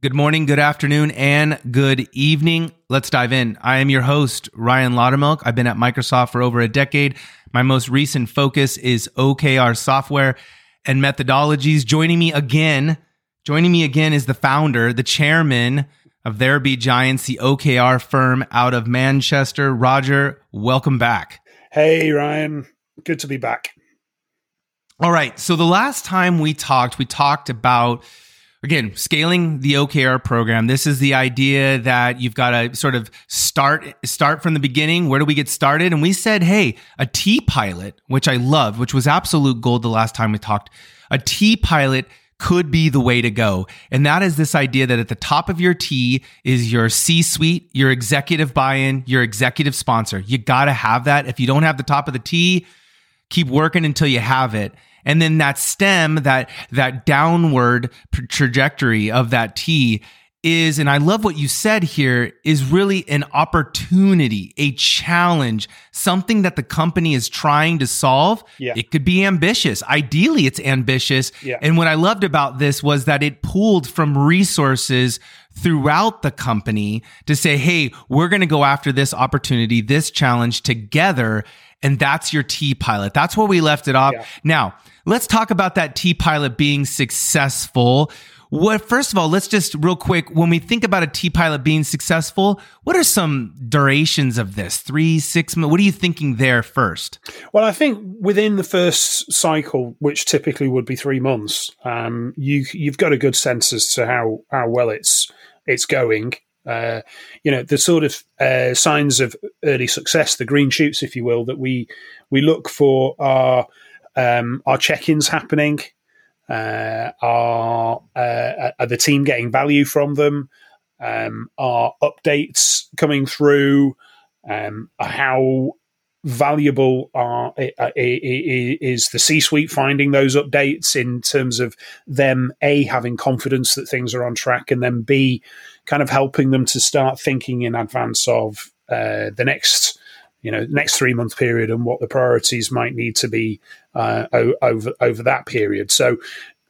Good morning, good afternoon, and good evening. Let's dive in. I am your host, Ryan Laudermilk. I've been at Microsoft for over a decade. My most recent focus is OKR software and methodologies. Joining me again, joining me again is the founder, the chairman of There Be Giants, the OKR firm out of Manchester. Roger, welcome back. Hey, Ryan. Good to be back. All right. So the last time we talked, we talked about again scaling the okr program this is the idea that you've got to sort of start start from the beginning where do we get started and we said hey a t pilot which i loved which was absolute gold the last time we talked a t pilot could be the way to go. And that is this idea that at the top of your T is your C suite, your executive buy in, your executive sponsor. You got to have that. If you don't have the top of the T, keep working until you have it and then that stem that that downward trajectory of that t is and i love what you said here is really an opportunity a challenge something that the company is trying to solve yeah. it could be ambitious ideally it's ambitious yeah. and what i loved about this was that it pulled from resources throughout the company to say hey we're going to go after this opportunity this challenge together and that's your T pilot. That's where we left it off. Yeah. Now, let's talk about that T pilot being successful. What first of all, let's just real quick when we think about a T pilot being successful, what are some durations of this? Three, six months? What are you thinking there first? Well, I think within the first cycle, which typically would be three months, um, you you've got a good sense as to how how well it's it's going. Uh, you know, the sort of uh, signs of early success, the green shoots, if you will, that we we look for are um, are check-ins happening, uh, are uh, are the team getting value from them, um, are updates coming through, um, how valuable are is the C-suite finding those updates in terms of them a having confidence that things are on track, and then b kind of helping them to start thinking in advance of uh, the next you know next three month period and what the priorities might need to be uh, over over that period. So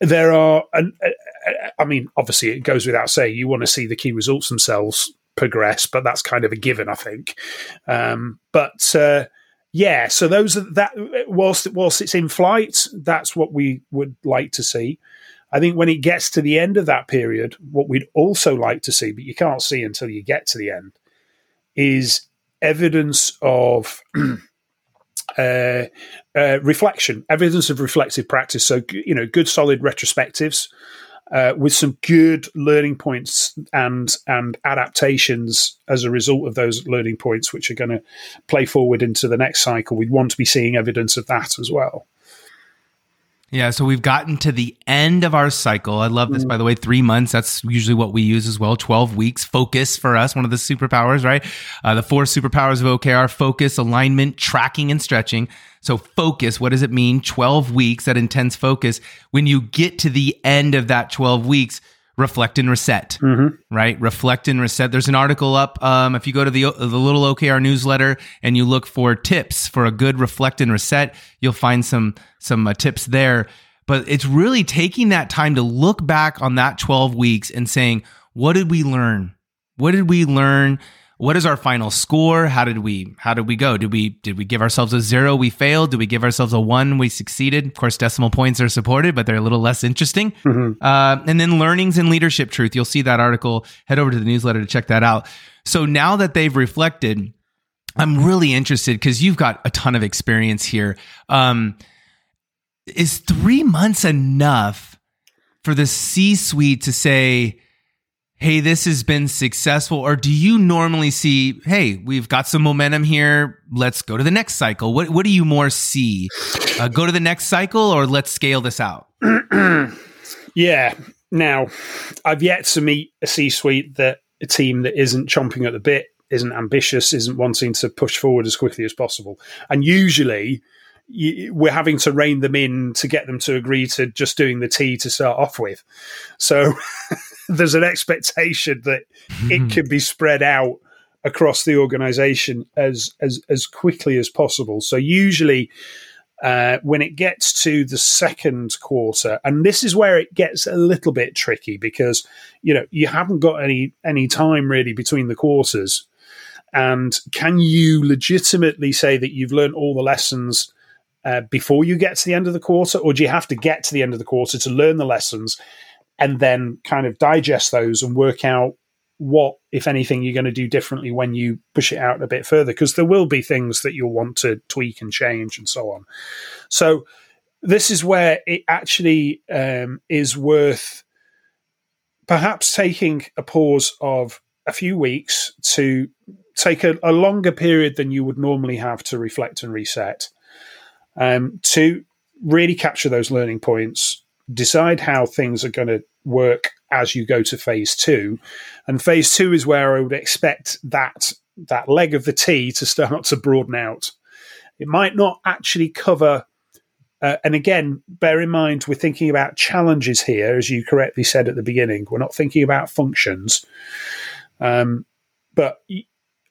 there are, and uh, I mean, obviously, it goes without saying you want to see the key results themselves progress, but that's kind of a given, I think. Um, but uh, yeah, so those are that whilst whilst it's in flight, that's what we would like to see. I think when it gets to the end of that period, what we'd also like to see, but you can't see until you get to the end, is evidence of uh, uh, reflection, evidence of reflective practice. So, you know, good solid retrospectives uh, with some good learning points and and adaptations as a result of those learning points, which are going to play forward into the next cycle. We'd want to be seeing evidence of that as well. Yeah, so we've gotten to the end of our cycle. I love this, mm. by the way. Three months, that's usually what we use as well. 12 weeks, focus for us, one of the superpowers, right? Uh, the four superpowers of OKR focus, alignment, tracking, and stretching. So, focus, what does it mean? 12 weeks, that intense focus. When you get to the end of that 12 weeks, reflect and reset, mm-hmm. right? Reflect and reset. There's an article up. Um, if you go to the the little OKR newsletter and you look for tips for a good reflect and reset, you'll find some some uh, tips there. But it's really taking that time to look back on that 12 weeks and saying, what did we learn? What did we learn? What is our final score? How did we how did we go? Did we did we give ourselves a zero? We failed. Did we give ourselves a one? We succeeded. Of course, decimal points are supported, but they're a little less interesting. Mm-hmm. Uh, and then learnings and leadership truth. You'll see that article. Head over to the newsletter to check that out. So now that they've reflected, I'm really interested because you've got a ton of experience here. Um, is three months enough for the C suite to say? Hey, this has been successful? Or do you normally see, hey, we've got some momentum here. Let's go to the next cycle. What, what do you more see? Uh, go to the next cycle or let's scale this out? yeah. Now, I've yet to meet a C suite that a team that isn't chomping at the bit, isn't ambitious, isn't wanting to push forward as quickly as possible. And usually, we're having to rein them in to get them to agree to just doing the T to start off with. So there's an expectation that it hmm. can be spread out across the organization as as as quickly as possible. So usually uh, when it gets to the second quarter, and this is where it gets a little bit tricky because you know you haven't got any any time really between the quarters, and can you legitimately say that you've learned all the lessons uh, before you get to the end of the quarter, or do you have to get to the end of the quarter to learn the lessons and then kind of digest those and work out what, if anything, you're going to do differently when you push it out a bit further, because there will be things that you'll want to tweak and change and so on. So, this is where it actually um, is worth perhaps taking a pause of a few weeks to take a, a longer period than you would normally have to reflect and reset, um, to really capture those learning points, decide how things are going to work as you go to phase two. And phase two is where I would expect that that leg of the T to start to broaden out. It might not actually cover. Uh, and again, bear in mind, we're thinking about challenges here, as you correctly said at the beginning. We're not thinking about functions. Um, but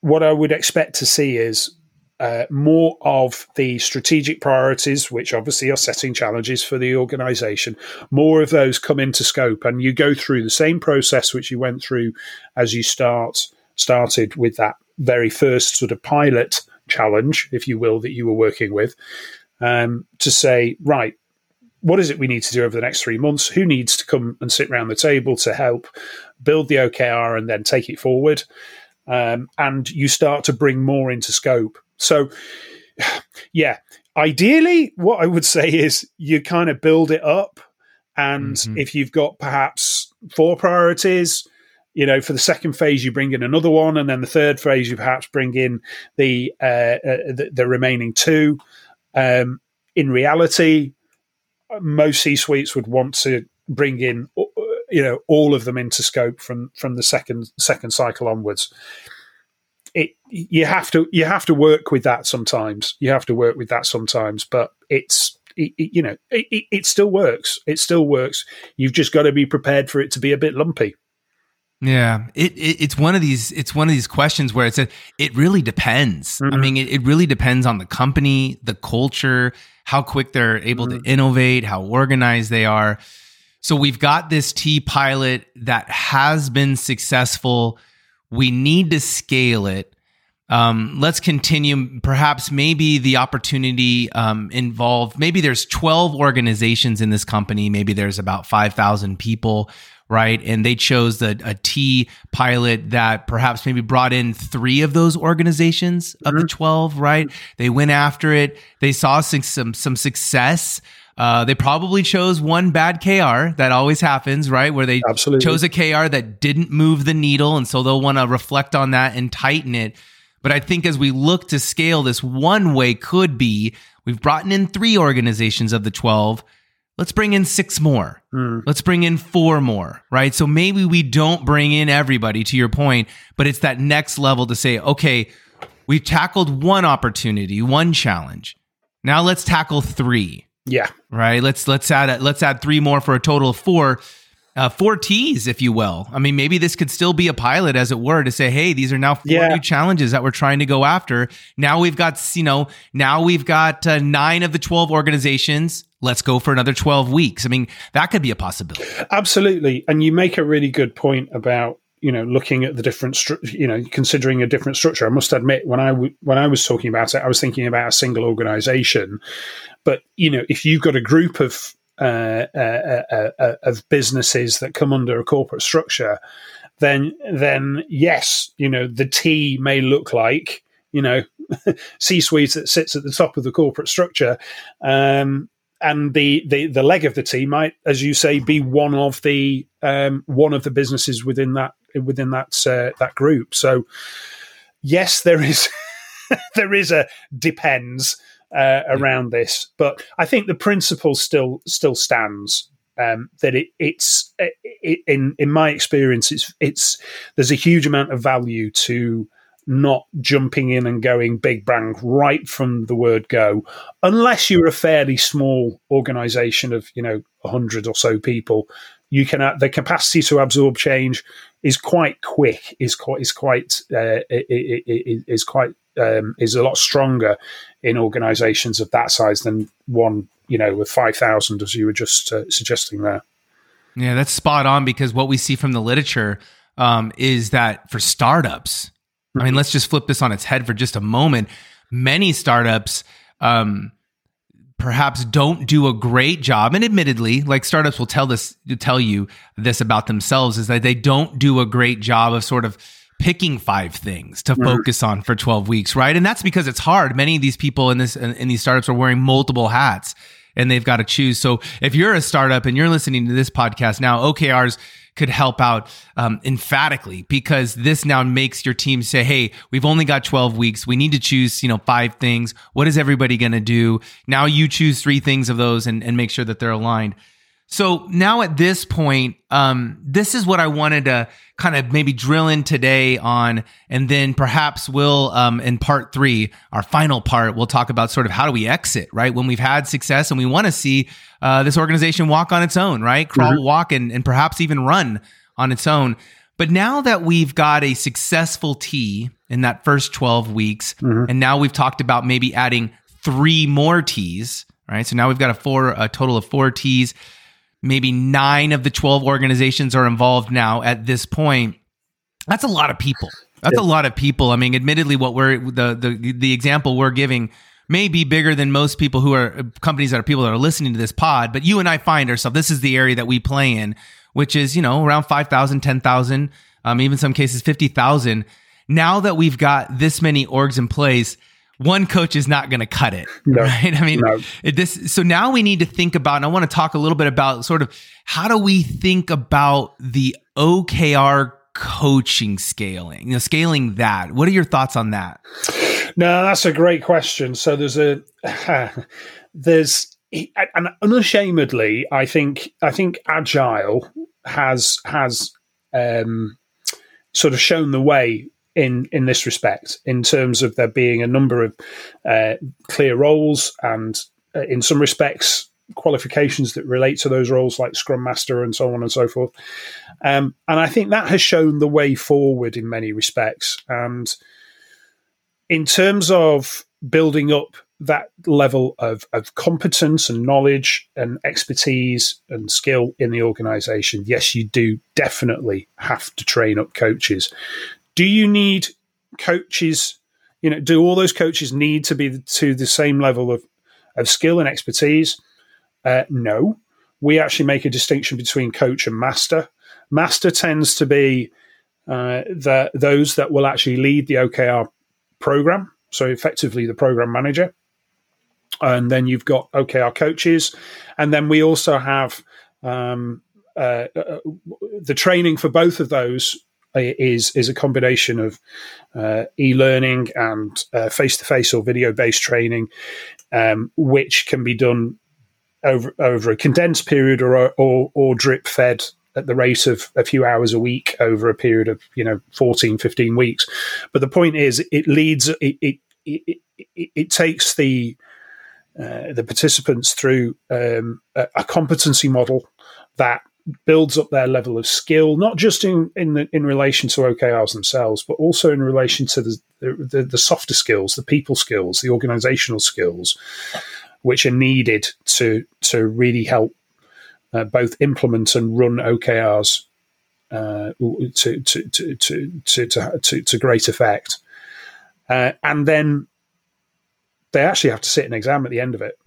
what I would expect to see is uh, more of the strategic priorities, which obviously are setting challenges for the organization, more of those come into scope, and you go through the same process which you went through as you start started with that very first sort of pilot challenge, if you will, that you were working with, um, to say, right, what is it we need to do over the next three months? Who needs to come and sit around the table to help build the OKR and then take it forward? Um, and you start to bring more into scope so, yeah, ideally, what I would say is you kind of build it up. And mm-hmm. if you've got perhaps four priorities, you know, for the second phase, you bring in another one, and then the third phase, you perhaps bring in the uh, uh, the, the, remaining two. Um, in reality, most C suites would want to bring in, uh, you know, all of them into scope from from the second second cycle onwards you have to you have to work with that sometimes. You have to work with that sometimes, but it's it, it, you know it, it still works. It still works. You've just got to be prepared for it to be a bit lumpy. Yeah, it, it, it's one of these it's one of these questions where it's a it really depends. Mm-hmm. I mean, it, it, really depends on the company, the culture, how quick they're able mm-hmm. to innovate, how organized they are. So we've got this T pilot that has been successful. We need to scale it. Um, let's continue. Perhaps maybe the opportunity um, involved. Maybe there's 12 organizations in this company. Maybe there's about 5,000 people, right? And they chose a, a T pilot that perhaps maybe brought in three of those organizations of mm-hmm. the 12, right? They went after it. They saw some some, some success. Uh, they probably chose one bad KR. That always happens, right? Where they Absolutely. chose a KR that didn't move the needle. And so they'll want to reflect on that and tighten it. But I think as we look to scale this, one way could be we've brought in three organizations of the 12. Let's bring in six more. Mm. Let's bring in four more, right? So maybe we don't bring in everybody to your point, but it's that next level to say, okay, we've tackled one opportunity, one challenge. Now let's tackle three. Yeah. Right. Let's let's add let's add three more for a total of four. Uh, four T's, if you will. I mean, maybe this could still be a pilot, as it were, to say, "Hey, these are now four yeah. new challenges that we're trying to go after." Now we've got, you know, now we've got uh, nine of the twelve organizations. Let's go for another twelve weeks. I mean, that could be a possibility. Absolutely, and you make a really good point about you know looking at the different stru- you know considering a different structure i must admit when I w- when i was talking about it i was thinking about a single organization but you know, if you've got a group of uh, uh, uh, uh, of businesses that come under a corporate structure, then then yes, you know, the T may look like you know C-suite that sits at the top of the corporate structure. Um, and the, the the leg of the T might, as you say, be one of the um, one of the businesses within that within that uh, that group. So, yes, there is there is a depends uh, around this. But I think the principle still still stands. Um, that it, it's it, in in my experience, it's it's there's a huge amount of value to not jumping in and going big bang right from the word go, unless you're a fairly small organization of you know a hundred or so people. You can uh, the capacity to absorb change is quite quick. is quite is quite uh, is quite um, is a lot stronger in organisations of that size than one, you know, with five thousand, as you were just uh, suggesting there. Yeah, that's spot on because what we see from the literature um, is that for startups, I mean, let's just flip this on its head for just a moment. Many startups um, perhaps don't do a great job, and admittedly, like startups will tell this tell you this about themselves is that they don't do a great job of sort of picking five things to mm-hmm. focus on for 12 weeks, right? And that's because it's hard. Many of these people in this in these startups are wearing multiple hats and they've got to choose. So if you're a startup and you're listening to this podcast now, OKRs could help out um, emphatically because this now makes your team say, "Hey, we've only got 12 weeks. We need to choose, you know, five things. What is everybody going to do?" Now you choose three things of those and, and make sure that they're aligned. So now at this point, um, this is what I wanted to kind of maybe drill in today on, and then perhaps we'll, um, in part three, our final part, we'll talk about sort of how do we exit, right? When we've had success and we want to see uh, this organization walk on its own, right? Crawl, mm-hmm. walk, and, and perhaps even run on its own. But now that we've got a successful T in that first 12 weeks, mm-hmm. and now we've talked about maybe adding three more T's, right? So now we've got a four, a total of four T's maybe nine of the 12 organizations are involved now at this point. That's a lot of people. That's yeah. a lot of people. I mean, admittedly, what we're the, the the example we're giving may be bigger than most people who are companies that are people that are listening to this pod. But you and I find ourselves. This is the area that we play in, which is you know around 5,000, 10,000, um, even some cases fifty thousand. Now that we've got this many orgs in place, one coach is not going to cut it, no, right? I mean, no. this. So now we need to think about, and I want to talk a little bit about sort of how do we think about the OKR coaching scaling, you know, scaling that. What are your thoughts on that? No, that's a great question. So there's a there's and unashamedly, I think I think agile has has um, sort of shown the way in in this respect, in terms of there being a number of uh, clear roles and, uh, in some respects, qualifications that relate to those roles, like Scrum Master and so on and so forth. Um, and I think that has shown the way forward in many respects. And in terms of building up that level of, of competence and knowledge and expertise and skill in the organization, yes, you do definitely have to train up coaches do you need coaches? You know, do all those coaches need to be to the same level of, of skill and expertise? Uh, no. We actually make a distinction between coach and master. Master tends to be uh, the, those that will actually lead the OKR program, so effectively the program manager. And then you've got OKR coaches, and then we also have um, uh, uh the training for both of those is is a combination of uh, e-learning and face to face or video based training, um, which can be done over over a condensed period or or, or drip fed at the rate of a few hours a week over a period of you know 14 15 weeks. But the point is it leads it it, it, it, it takes the uh, the participants through um, a, a, competency model that builds up their level of skill, not just in in, the, in relation to OKRs themselves, but also in relation to the, the, the softer skills, the people skills, the organizational skills, which are needed to to really help uh, both implement and run OKRs uh, to, to, to, to, to, to, to, great effect. Uh, and then they actually have to sit an exam at the end of it.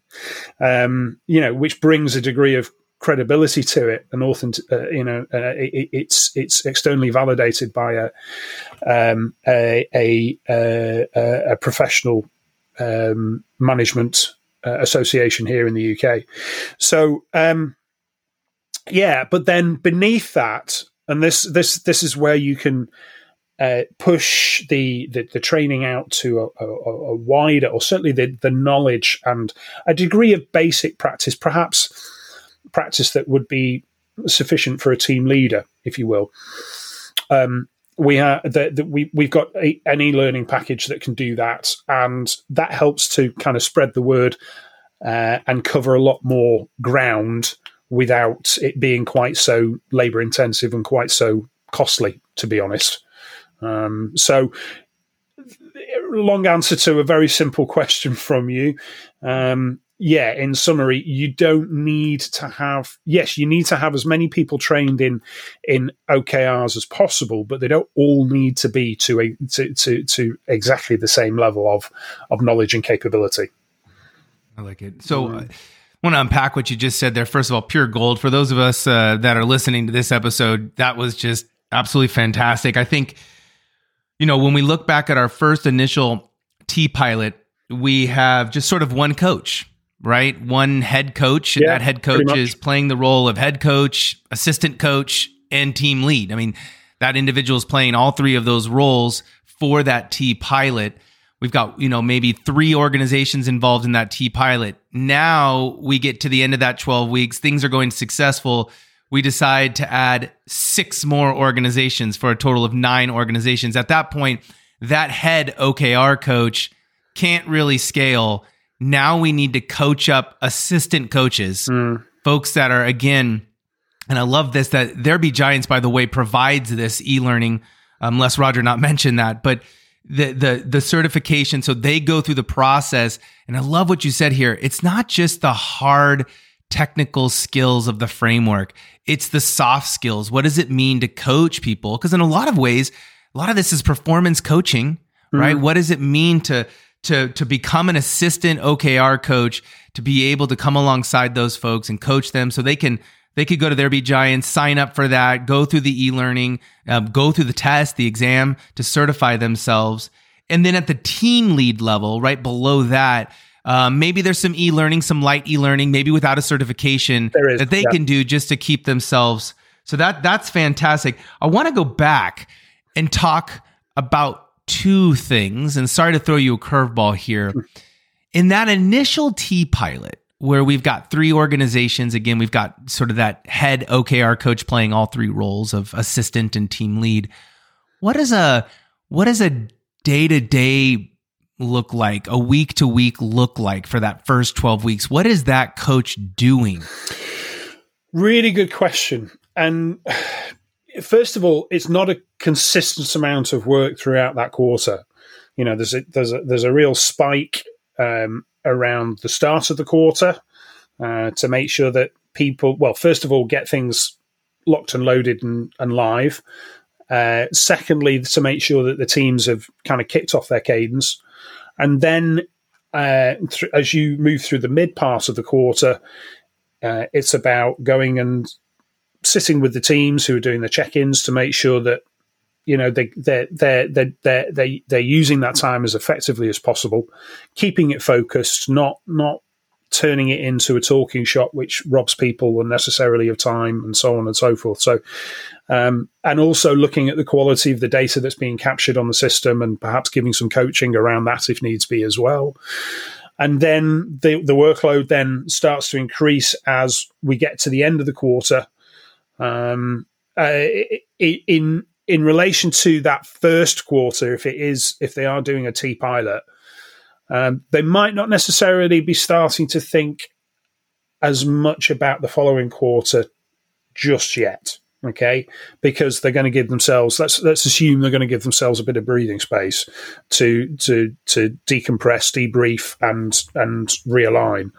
um, you know, which brings a degree of credibility to it and authentic, uh, you know, uh, it, it's it's externally validated by a um, a, a, a, a, professional um, management uh, association here in the UK. So um, yeah, but then beneath that, and this this this is where you can. Uh, push the, the, the training out to a, a wider, or certainly the the knowledge and a degree of basic practice, perhaps practice that would be sufficient for a team leader, if you will. Um, we have that we we've got a, an e-learning package that can do that, and that helps to kind of spread the word uh, and cover a lot more ground without it being quite so labor intensive and quite so costly, to be honest. Um, so long answer to a very simple question from you. Um, yeah, in summary, you don't need to have. Yes, you need to have as many people trained in in OKRs as possible, but they don't all need to be to a to to, to exactly the same level of of knowledge and capability. I like it. So. I want to unpack what you just said there. First of all, pure gold. For those of us uh, that are listening to this episode, that was just absolutely fantastic. I think, you know, when we look back at our first initial T pilot, we have just sort of one coach right? One head coach, and yeah, that head coach is playing the role of head coach, assistant coach, and team lead. I mean, that individual is playing all three of those roles for that T pilot. We've got, you know, maybe three organizations involved in that T pilot. Now we get to the end of that 12 weeks, things are going successful. We decide to add six more organizations for a total of nine organizations. At that point, that head OKR coach can't really scale now we need to coach up assistant coaches, mm. folks that are again, and I love this that There Be Giants, by the way, provides this e-learning. Um, Roger not mention that, but the the the certification, so they go through the process. And I love what you said here. It's not just the hard technical skills of the framework; it's the soft skills. What does it mean to coach people? Because in a lot of ways, a lot of this is performance coaching, right? Mm-hmm. What does it mean to to to become an assistant OKR coach to be able to come alongside those folks and coach them so they can they could go to There Be Giants, sign up for that, go through the e-learning, um, go through the test, the exam to certify themselves, and then at the team lead level, right below that. Um, maybe there's some e-learning, some light e-learning, maybe without a certification that they yeah. can do just to keep themselves. So that that's fantastic. I want to go back and talk about two things, and sorry to throw you a curveball here. In that initial T pilot, where we've got three organizations, again, we've got sort of that head OKR coach playing all three roles of assistant and team lead. What is a what does a day to day look like, a week to week look like for that first 12 weeks? What is that coach doing? Really good question. And first of all, it's not a consistent amount of work throughout that quarter. You know, there's a, there's a, there's a real spike um, around the start of the quarter uh, to make sure that people, well, first of all, get things locked and loaded and, and live. Uh, secondly, to make sure that the teams have kind of kicked off their cadence. And then uh, th- as you move through the mid part of the quarter, uh, it's about going and sitting with the teams who are doing the check-ins to make sure that you know they they they they they they they're using that time as effectively as possible, keeping it focused, not not turning it into a talking shop which robs people unnecessarily of time and so on and so forth. So, um, and also looking at the quality of the data that's being captured on the system and perhaps giving some coaching around that if needs be as well. And then the, the workload then starts to increase as we get to the end of the quarter um, uh, in in relation to that first quarter, if it is if they are doing a T pilot, um, they might not necessarily be starting to think as much about the following quarter just yet. Okay, because they're going to give themselves let's let's assume they're going to give themselves a bit of breathing space to to to decompress, debrief, and and realign.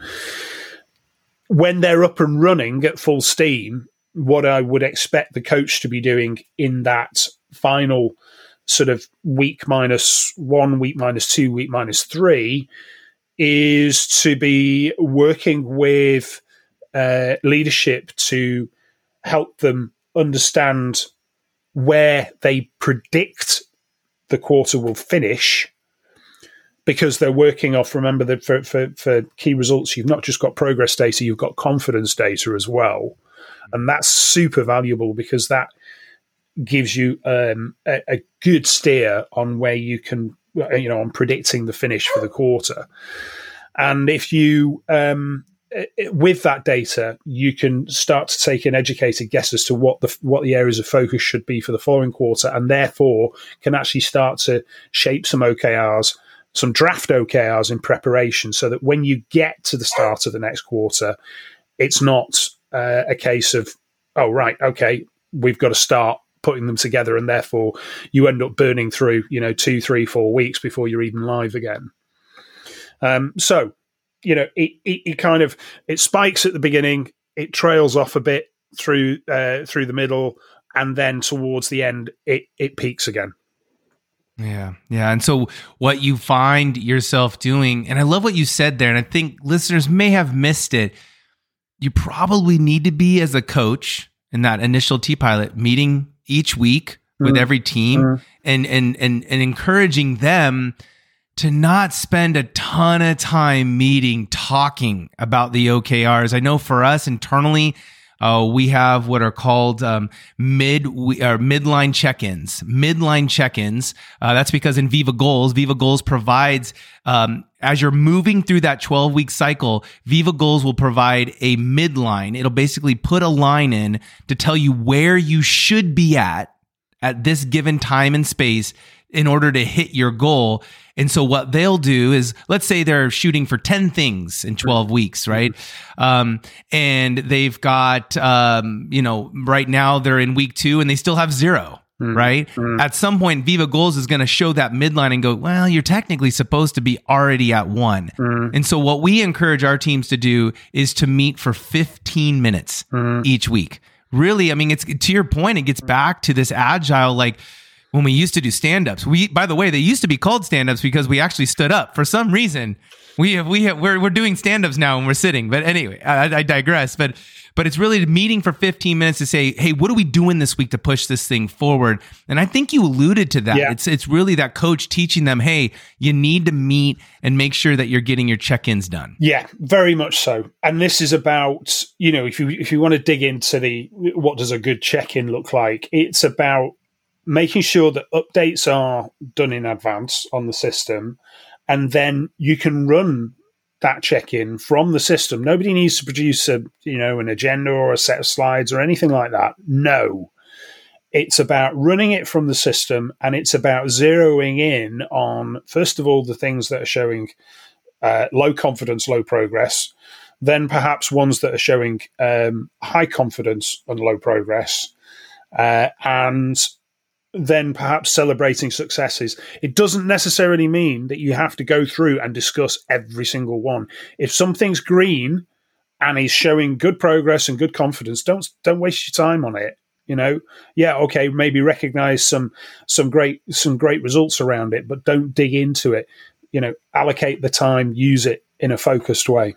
When they're up and running at full steam, what I would expect the coach to be doing in that final sort of week minus one, week minus two, week minus three is to be working with uh, leadership to help them understand where they predict the quarter will finish because they're working off remember that for, for, for key results you've not just got progress data you've got confidence data as well and that's super valuable because that gives you um, a, a, good steer on where you can, you know, on predicting the finish for the quarter. And if you, um, with that data, you can start to take an educated guess as to what the what the areas of focus should be for the following quarter, and therefore can actually start to shape some OKRs, some draft OKRs in preparation, so that when you get to the start of the next quarter, it's not uh, a case of, oh, right, okay, we've got to start putting them together, and therefore you end up burning through you know two, three, four weeks before you're even live again. Um, so you know it, it, it kind of it spikes at the beginning, it trails off a bit through uh, through the middle, and then towards the end it it peaks again. Yeah. Yeah. And so what you find yourself doing, and I love what you said there, and I think listeners may have missed it. You probably need to be as a coach in that initial T pilot meeting each week with mm. every team mm. and, and and and encouraging them to not spend a ton of time meeting talking about the OKRs. I know for us internally, uh, we have what are called um, mid or midline check-ins. Midline check-ins. Uh, that's because in Viva Goals, Viva Goals provides um, as you're moving through that 12 week cycle, Viva Goals will provide a midline. It'll basically put a line in to tell you where you should be at at this given time and space in order to hit your goal. And so what they'll do is, let's say they're shooting for 10 things in 12 weeks, right? Um, and they've got, um, you know, right now they're in week two and they still have zero. Mm. Right. Mm. At some point, Viva Goals is going to show that midline and go, well, you're technically supposed to be already at one. Mm. And so, what we encourage our teams to do is to meet for 15 minutes each week. Really, I mean, it's to your point, it gets back to this agile, like, when we used to do stand-ups. We by the way, they used to be called stand-ups because we actually stood up. For some reason, we have we have we're we're doing stand-ups now and we're sitting. But anyway, I, I digress. But but it's really a meeting for 15 minutes to say, hey, what are we doing this week to push this thing forward? And I think you alluded to that. Yeah. It's it's really that coach teaching them, hey, you need to meet and make sure that you're getting your check-ins done. Yeah, very much so. And this is about, you know, if you if you want to dig into the what does a good check-in look like, it's about making sure that updates are done in advance on the system, and then you can run that check-in from the system. Nobody needs to produce a you know an agenda or a set of slides or anything like that. No. It's about running it from the system and it's about zeroing in on, first of all, the things that are showing uh, low confidence, low progress, then perhaps ones that are showing um, high confidence and low progress, uh, and then perhaps celebrating successes. It doesn't necessarily mean that you have to go through and discuss every single one. If something's green and is showing good progress and good confidence, don't don't waste your time on it. You know, yeah, okay, maybe recognize some some great some great results around it, but don't dig into it. You know, allocate the time, use it in a focused way.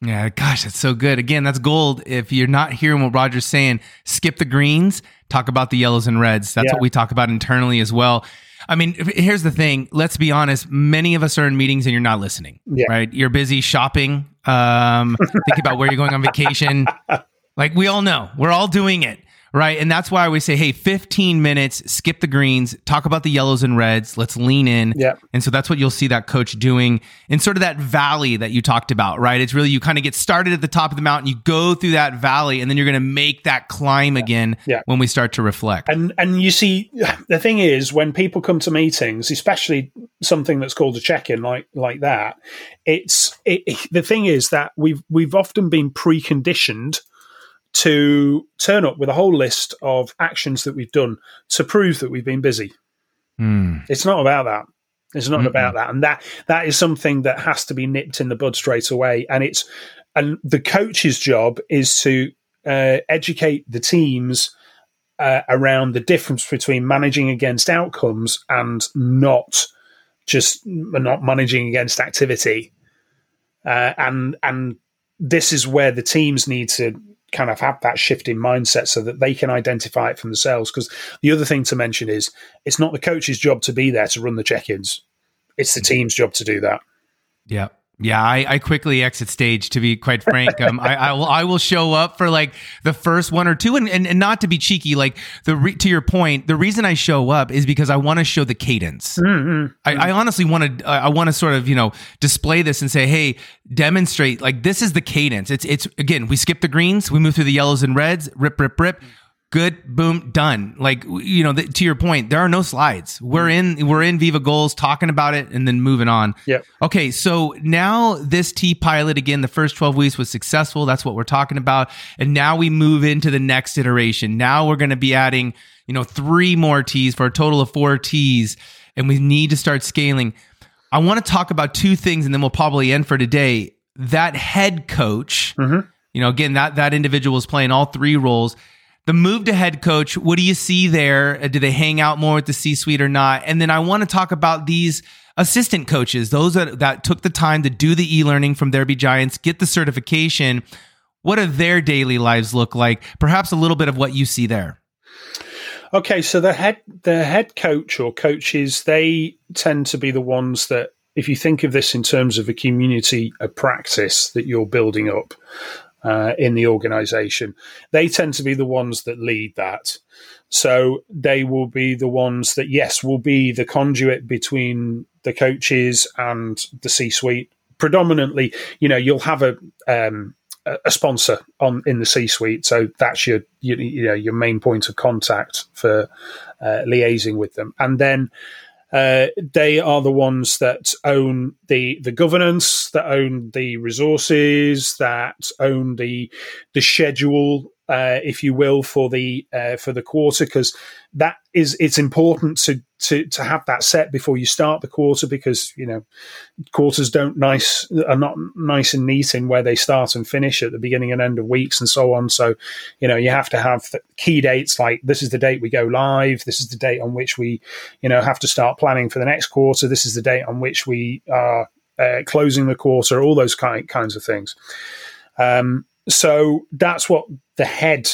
Yeah, gosh, that's so good. Again, that's gold. If you're not hearing what Roger's saying, skip the greens, talk about the yellows and reds. That's yeah. what we talk about internally as well. I mean, here's the thing. Let's be honest. Many of us are in meetings and you're not listening, yeah. right? You're busy shopping, um, thinking about where you're going on vacation. Like we all know, we're all doing it. Right. And that's why we say, hey, 15 minutes, skip the greens, talk about the yellows and reds. Let's lean in. Yeah. And so that's what you'll see that coach doing in sort of that valley that you talked about, right? It's really you kind of get started at the top of the mountain, you go through that valley, and then you're going to make that climb again yeah. when we start to reflect. And and you see, the thing is, when people come to meetings, especially something that's called a check-in like like that, it's it, the thing is that we've we've often been preconditioned to turn up with a whole list of actions that we've done to prove that we've been busy. Mm. It's not about that. It's not Mm-mm. about that, and that that is something that has to be nipped in the bud straight away. And it's and the coach's job is to uh, educate the teams uh, around the difference between managing against outcomes and not just not managing against activity. Uh, and and this is where the teams need to kind of have that shift in mindset so that they can identify it for themselves. Because the other thing to mention is it's not the coach's job to be there to run the check ins, it's the mm-hmm. team's job to do that. Yeah. Yeah, I, I, quickly exit stage. To be quite frank, um, I, I, will I will show up for like the first one or two, and, and, and not to be cheeky. Like the re- to your point, the reason I show up is because I want to show the cadence. Mm-hmm. I, I, honestly want to I want to sort of you know display this and say, hey, demonstrate like this is the cadence. It's it's again we skip the greens, we move through the yellows and reds, rip rip rip good boom done. Like you know the, to your point there are no slides. We're in we're in viva goals talking about it and then moving on. Yeah okay so now this t pilot again the first 12 weeks was successful. That's what we're talking about. And now we move into the next iteration. Now we're going to be adding you know three more t's for a total of four t's and we need to start scaling. I want to talk about two things and then we'll probably end for today. That head coach mm-hmm. you know again that that individual is playing all three roles the move to head coach, what do you see there? Uh, do they hang out more with the C suite or not? And then I want to talk about these assistant coaches, those that, that took the time to do the e learning from Be Giants, get the certification. What do their daily lives look like? Perhaps a little bit of what you see there. Okay, so the head the head coach or coaches, they tend to be the ones that if you think of this in terms of a community a practice that you're building up, uh, in the organization. They tend to be the ones that lead that. So they will be the ones that, yes, will be the conduit between the coaches and the C suite. Predominantly, you know, you'll have a, um, a sponsor on in the C-suite, so that's your you, you know your main point of contact for uh, liaising with them, and then uh, they are the ones that own the the governance, that own the resources, that own the the schedule uh, if you will, for the uh, for the quarter, because that is it's important to, to to have that set before you start the quarter, because you know quarters don't nice are not nice and neat in where they start and finish at the beginning and end of weeks and so on. So you know you have to have key dates like this is the date we go live, this is the date on which we you know have to start planning for the next quarter, this is the date on which we are uh, closing the quarter, all those kind kinds of things. Um, so that's what the head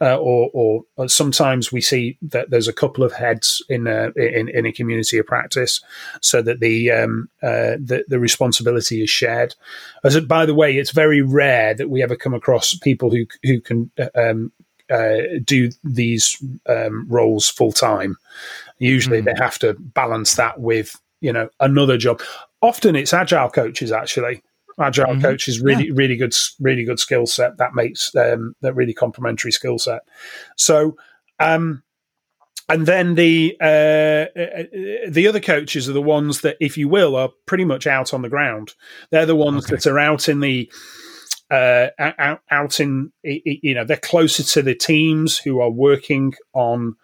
uh, or, or, uh, sometimes we see that there's a couple of heads in a, in, in a community of practice, so that the um, uh, the, the, responsibility is shared. As by the way, it's very rare that we ever come across people who who can uh, um, uh, do these um, roles full time. Usually, mm. they have to balance that with you know another job. Often, it's agile coaches actually agile mm-hmm. coach is really yeah. really good really good skill set that makes um, that really complementary skill set so um, and then the uh, uh, the other coaches are the ones that if you will are pretty much out on the ground they're the ones okay. that are out in the uh, out, out in you know they're closer to the teams who are working on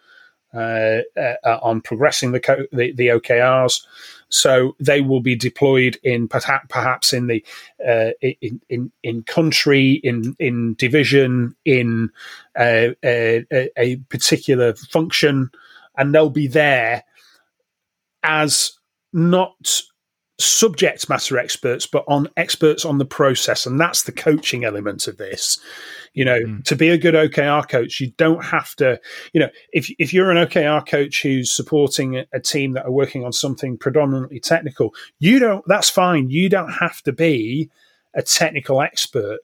uh, uh, on progressing the, co- the, the OKRs. So they will be deployed in perhaps in the uh, in, in in country, in in division, in uh, a, a, particular function, and they'll be there as not subject matter experts, but on experts on the process. And that's the coaching element of this. You know, mm. to be a good OKR coach, you don't have to, you know, if, if you're an OKR coach who's supporting a, a team that are working on something predominantly technical, you don't, that's fine. You don't have to be a technical expert.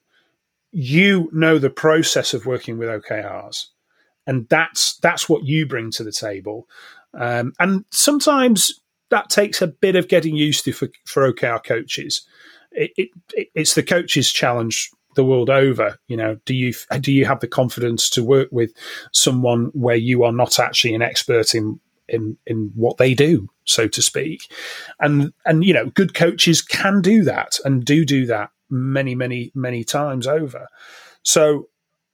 You know the process of working with OKRs. And that's that's what you bring to the table. Um, and sometimes that takes a bit of getting used to for, for OKR coaches. It, it, it's the coaches' challenge the world over. You know, do you do you have the confidence to work with someone where you are not actually an expert in in in what they do, so to speak? And and you know, good coaches can do that and do do that many many many times over. So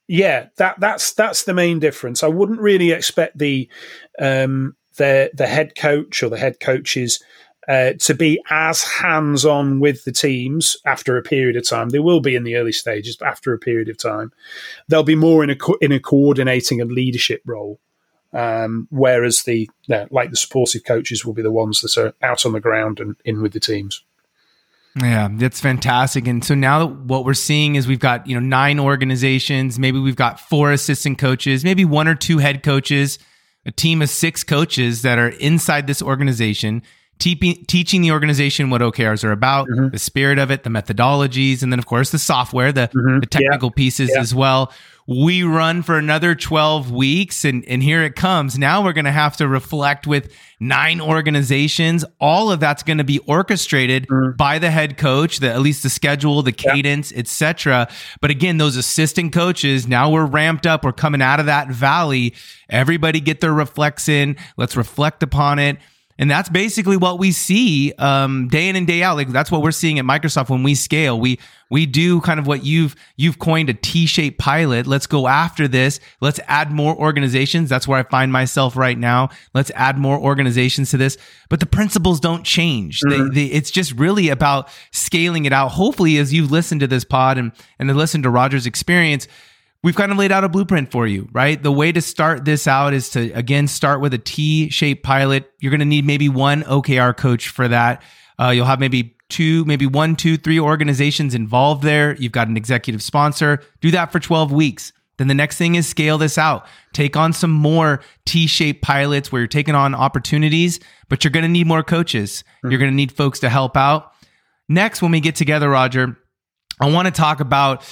yeah, that that's that's the main difference. I wouldn't really expect the um, the the head coach or the head coaches uh, to be as hands on with the teams after a period of time. They will be in the early stages, but after a period of time, they'll be more in a co- in a coordinating and leadership role. Um, whereas the like the supportive coaches will be the ones that are out on the ground and in with the teams. Yeah, that's fantastic. And so now what we're seeing is we've got, you know, nine organizations, maybe we've got four assistant coaches, maybe one or two head coaches a team of six coaches that are inside this organization, te- teaching the organization what OKRs are about, mm-hmm. the spirit of it, the methodologies, and then, of course, the software, the, mm-hmm. the technical yeah. pieces yeah. as well. We run for another 12 weeks and, and here it comes. Now we're going to have to reflect with nine organizations. All of that's going to be orchestrated mm. by the head coach, the, at least the schedule, the cadence, yeah. etc. But again, those assistant coaches, now we're ramped up. We're coming out of that valley. Everybody get their reflects in. Let's reflect upon it and that's basically what we see um, day in and day out. Like that's what we're seeing at Microsoft when we scale. We we do kind of what you've you've coined a T-shaped pilot. Let's go after this. Let's add more organizations. That's where I find myself right now. Let's add more organizations to this. But the principles don't change. Mm-hmm. They, they, it's just really about scaling it out. Hopefully, as you've listened to this pod and and listened to Roger's experience we've kind of laid out a blueprint for you, right? The way to start this out is to, again, start with a T shaped pilot. You're going to need maybe one OKR coach for that. Uh, you'll have maybe two, maybe one, two, three organizations involved there. You've got an executive sponsor. Do that for 12 weeks. Then the next thing is scale this out. Take on some more T shaped pilots where you're taking on opportunities, but you're going to need more coaches. Mm-hmm. You're going to need folks to help out. Next, when we get together, Roger, I want to talk about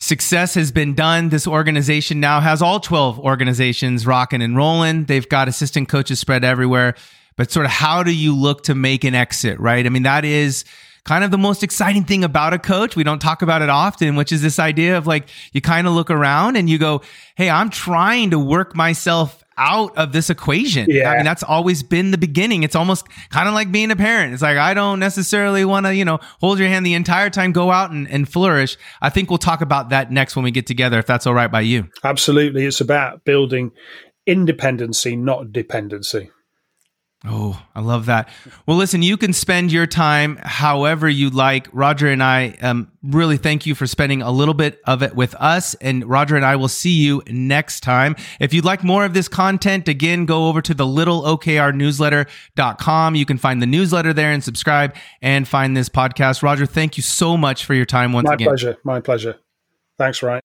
Success has been done. This organization now has all 12 organizations rocking and rolling. They've got assistant coaches spread everywhere. But sort of how do you look to make an exit, right? I mean, that is kind of the most exciting thing about a coach. We don't talk about it often, which is this idea of like you kind of look around and you go, Hey, I'm trying to work myself out of this equation. Yeah. I mean, that's always been the beginning. It's almost kind of like being a parent. It's like, I don't necessarily want to, you know, hold your hand the entire time, go out and, and flourish. I think we'll talk about that next when we get together, if that's all right by you. Absolutely. It's about building independency, not dependency. Oh, I love that. Well, listen, you can spend your time however you like. Roger and I um, really thank you for spending a little bit of it with us. And Roger and I will see you next time. If you'd like more of this content, again, go over to the littleokrnewsletter.com. You can find the newsletter there and subscribe and find this podcast. Roger, thank you so much for your time once My again. My pleasure. My pleasure. Thanks, Ryan.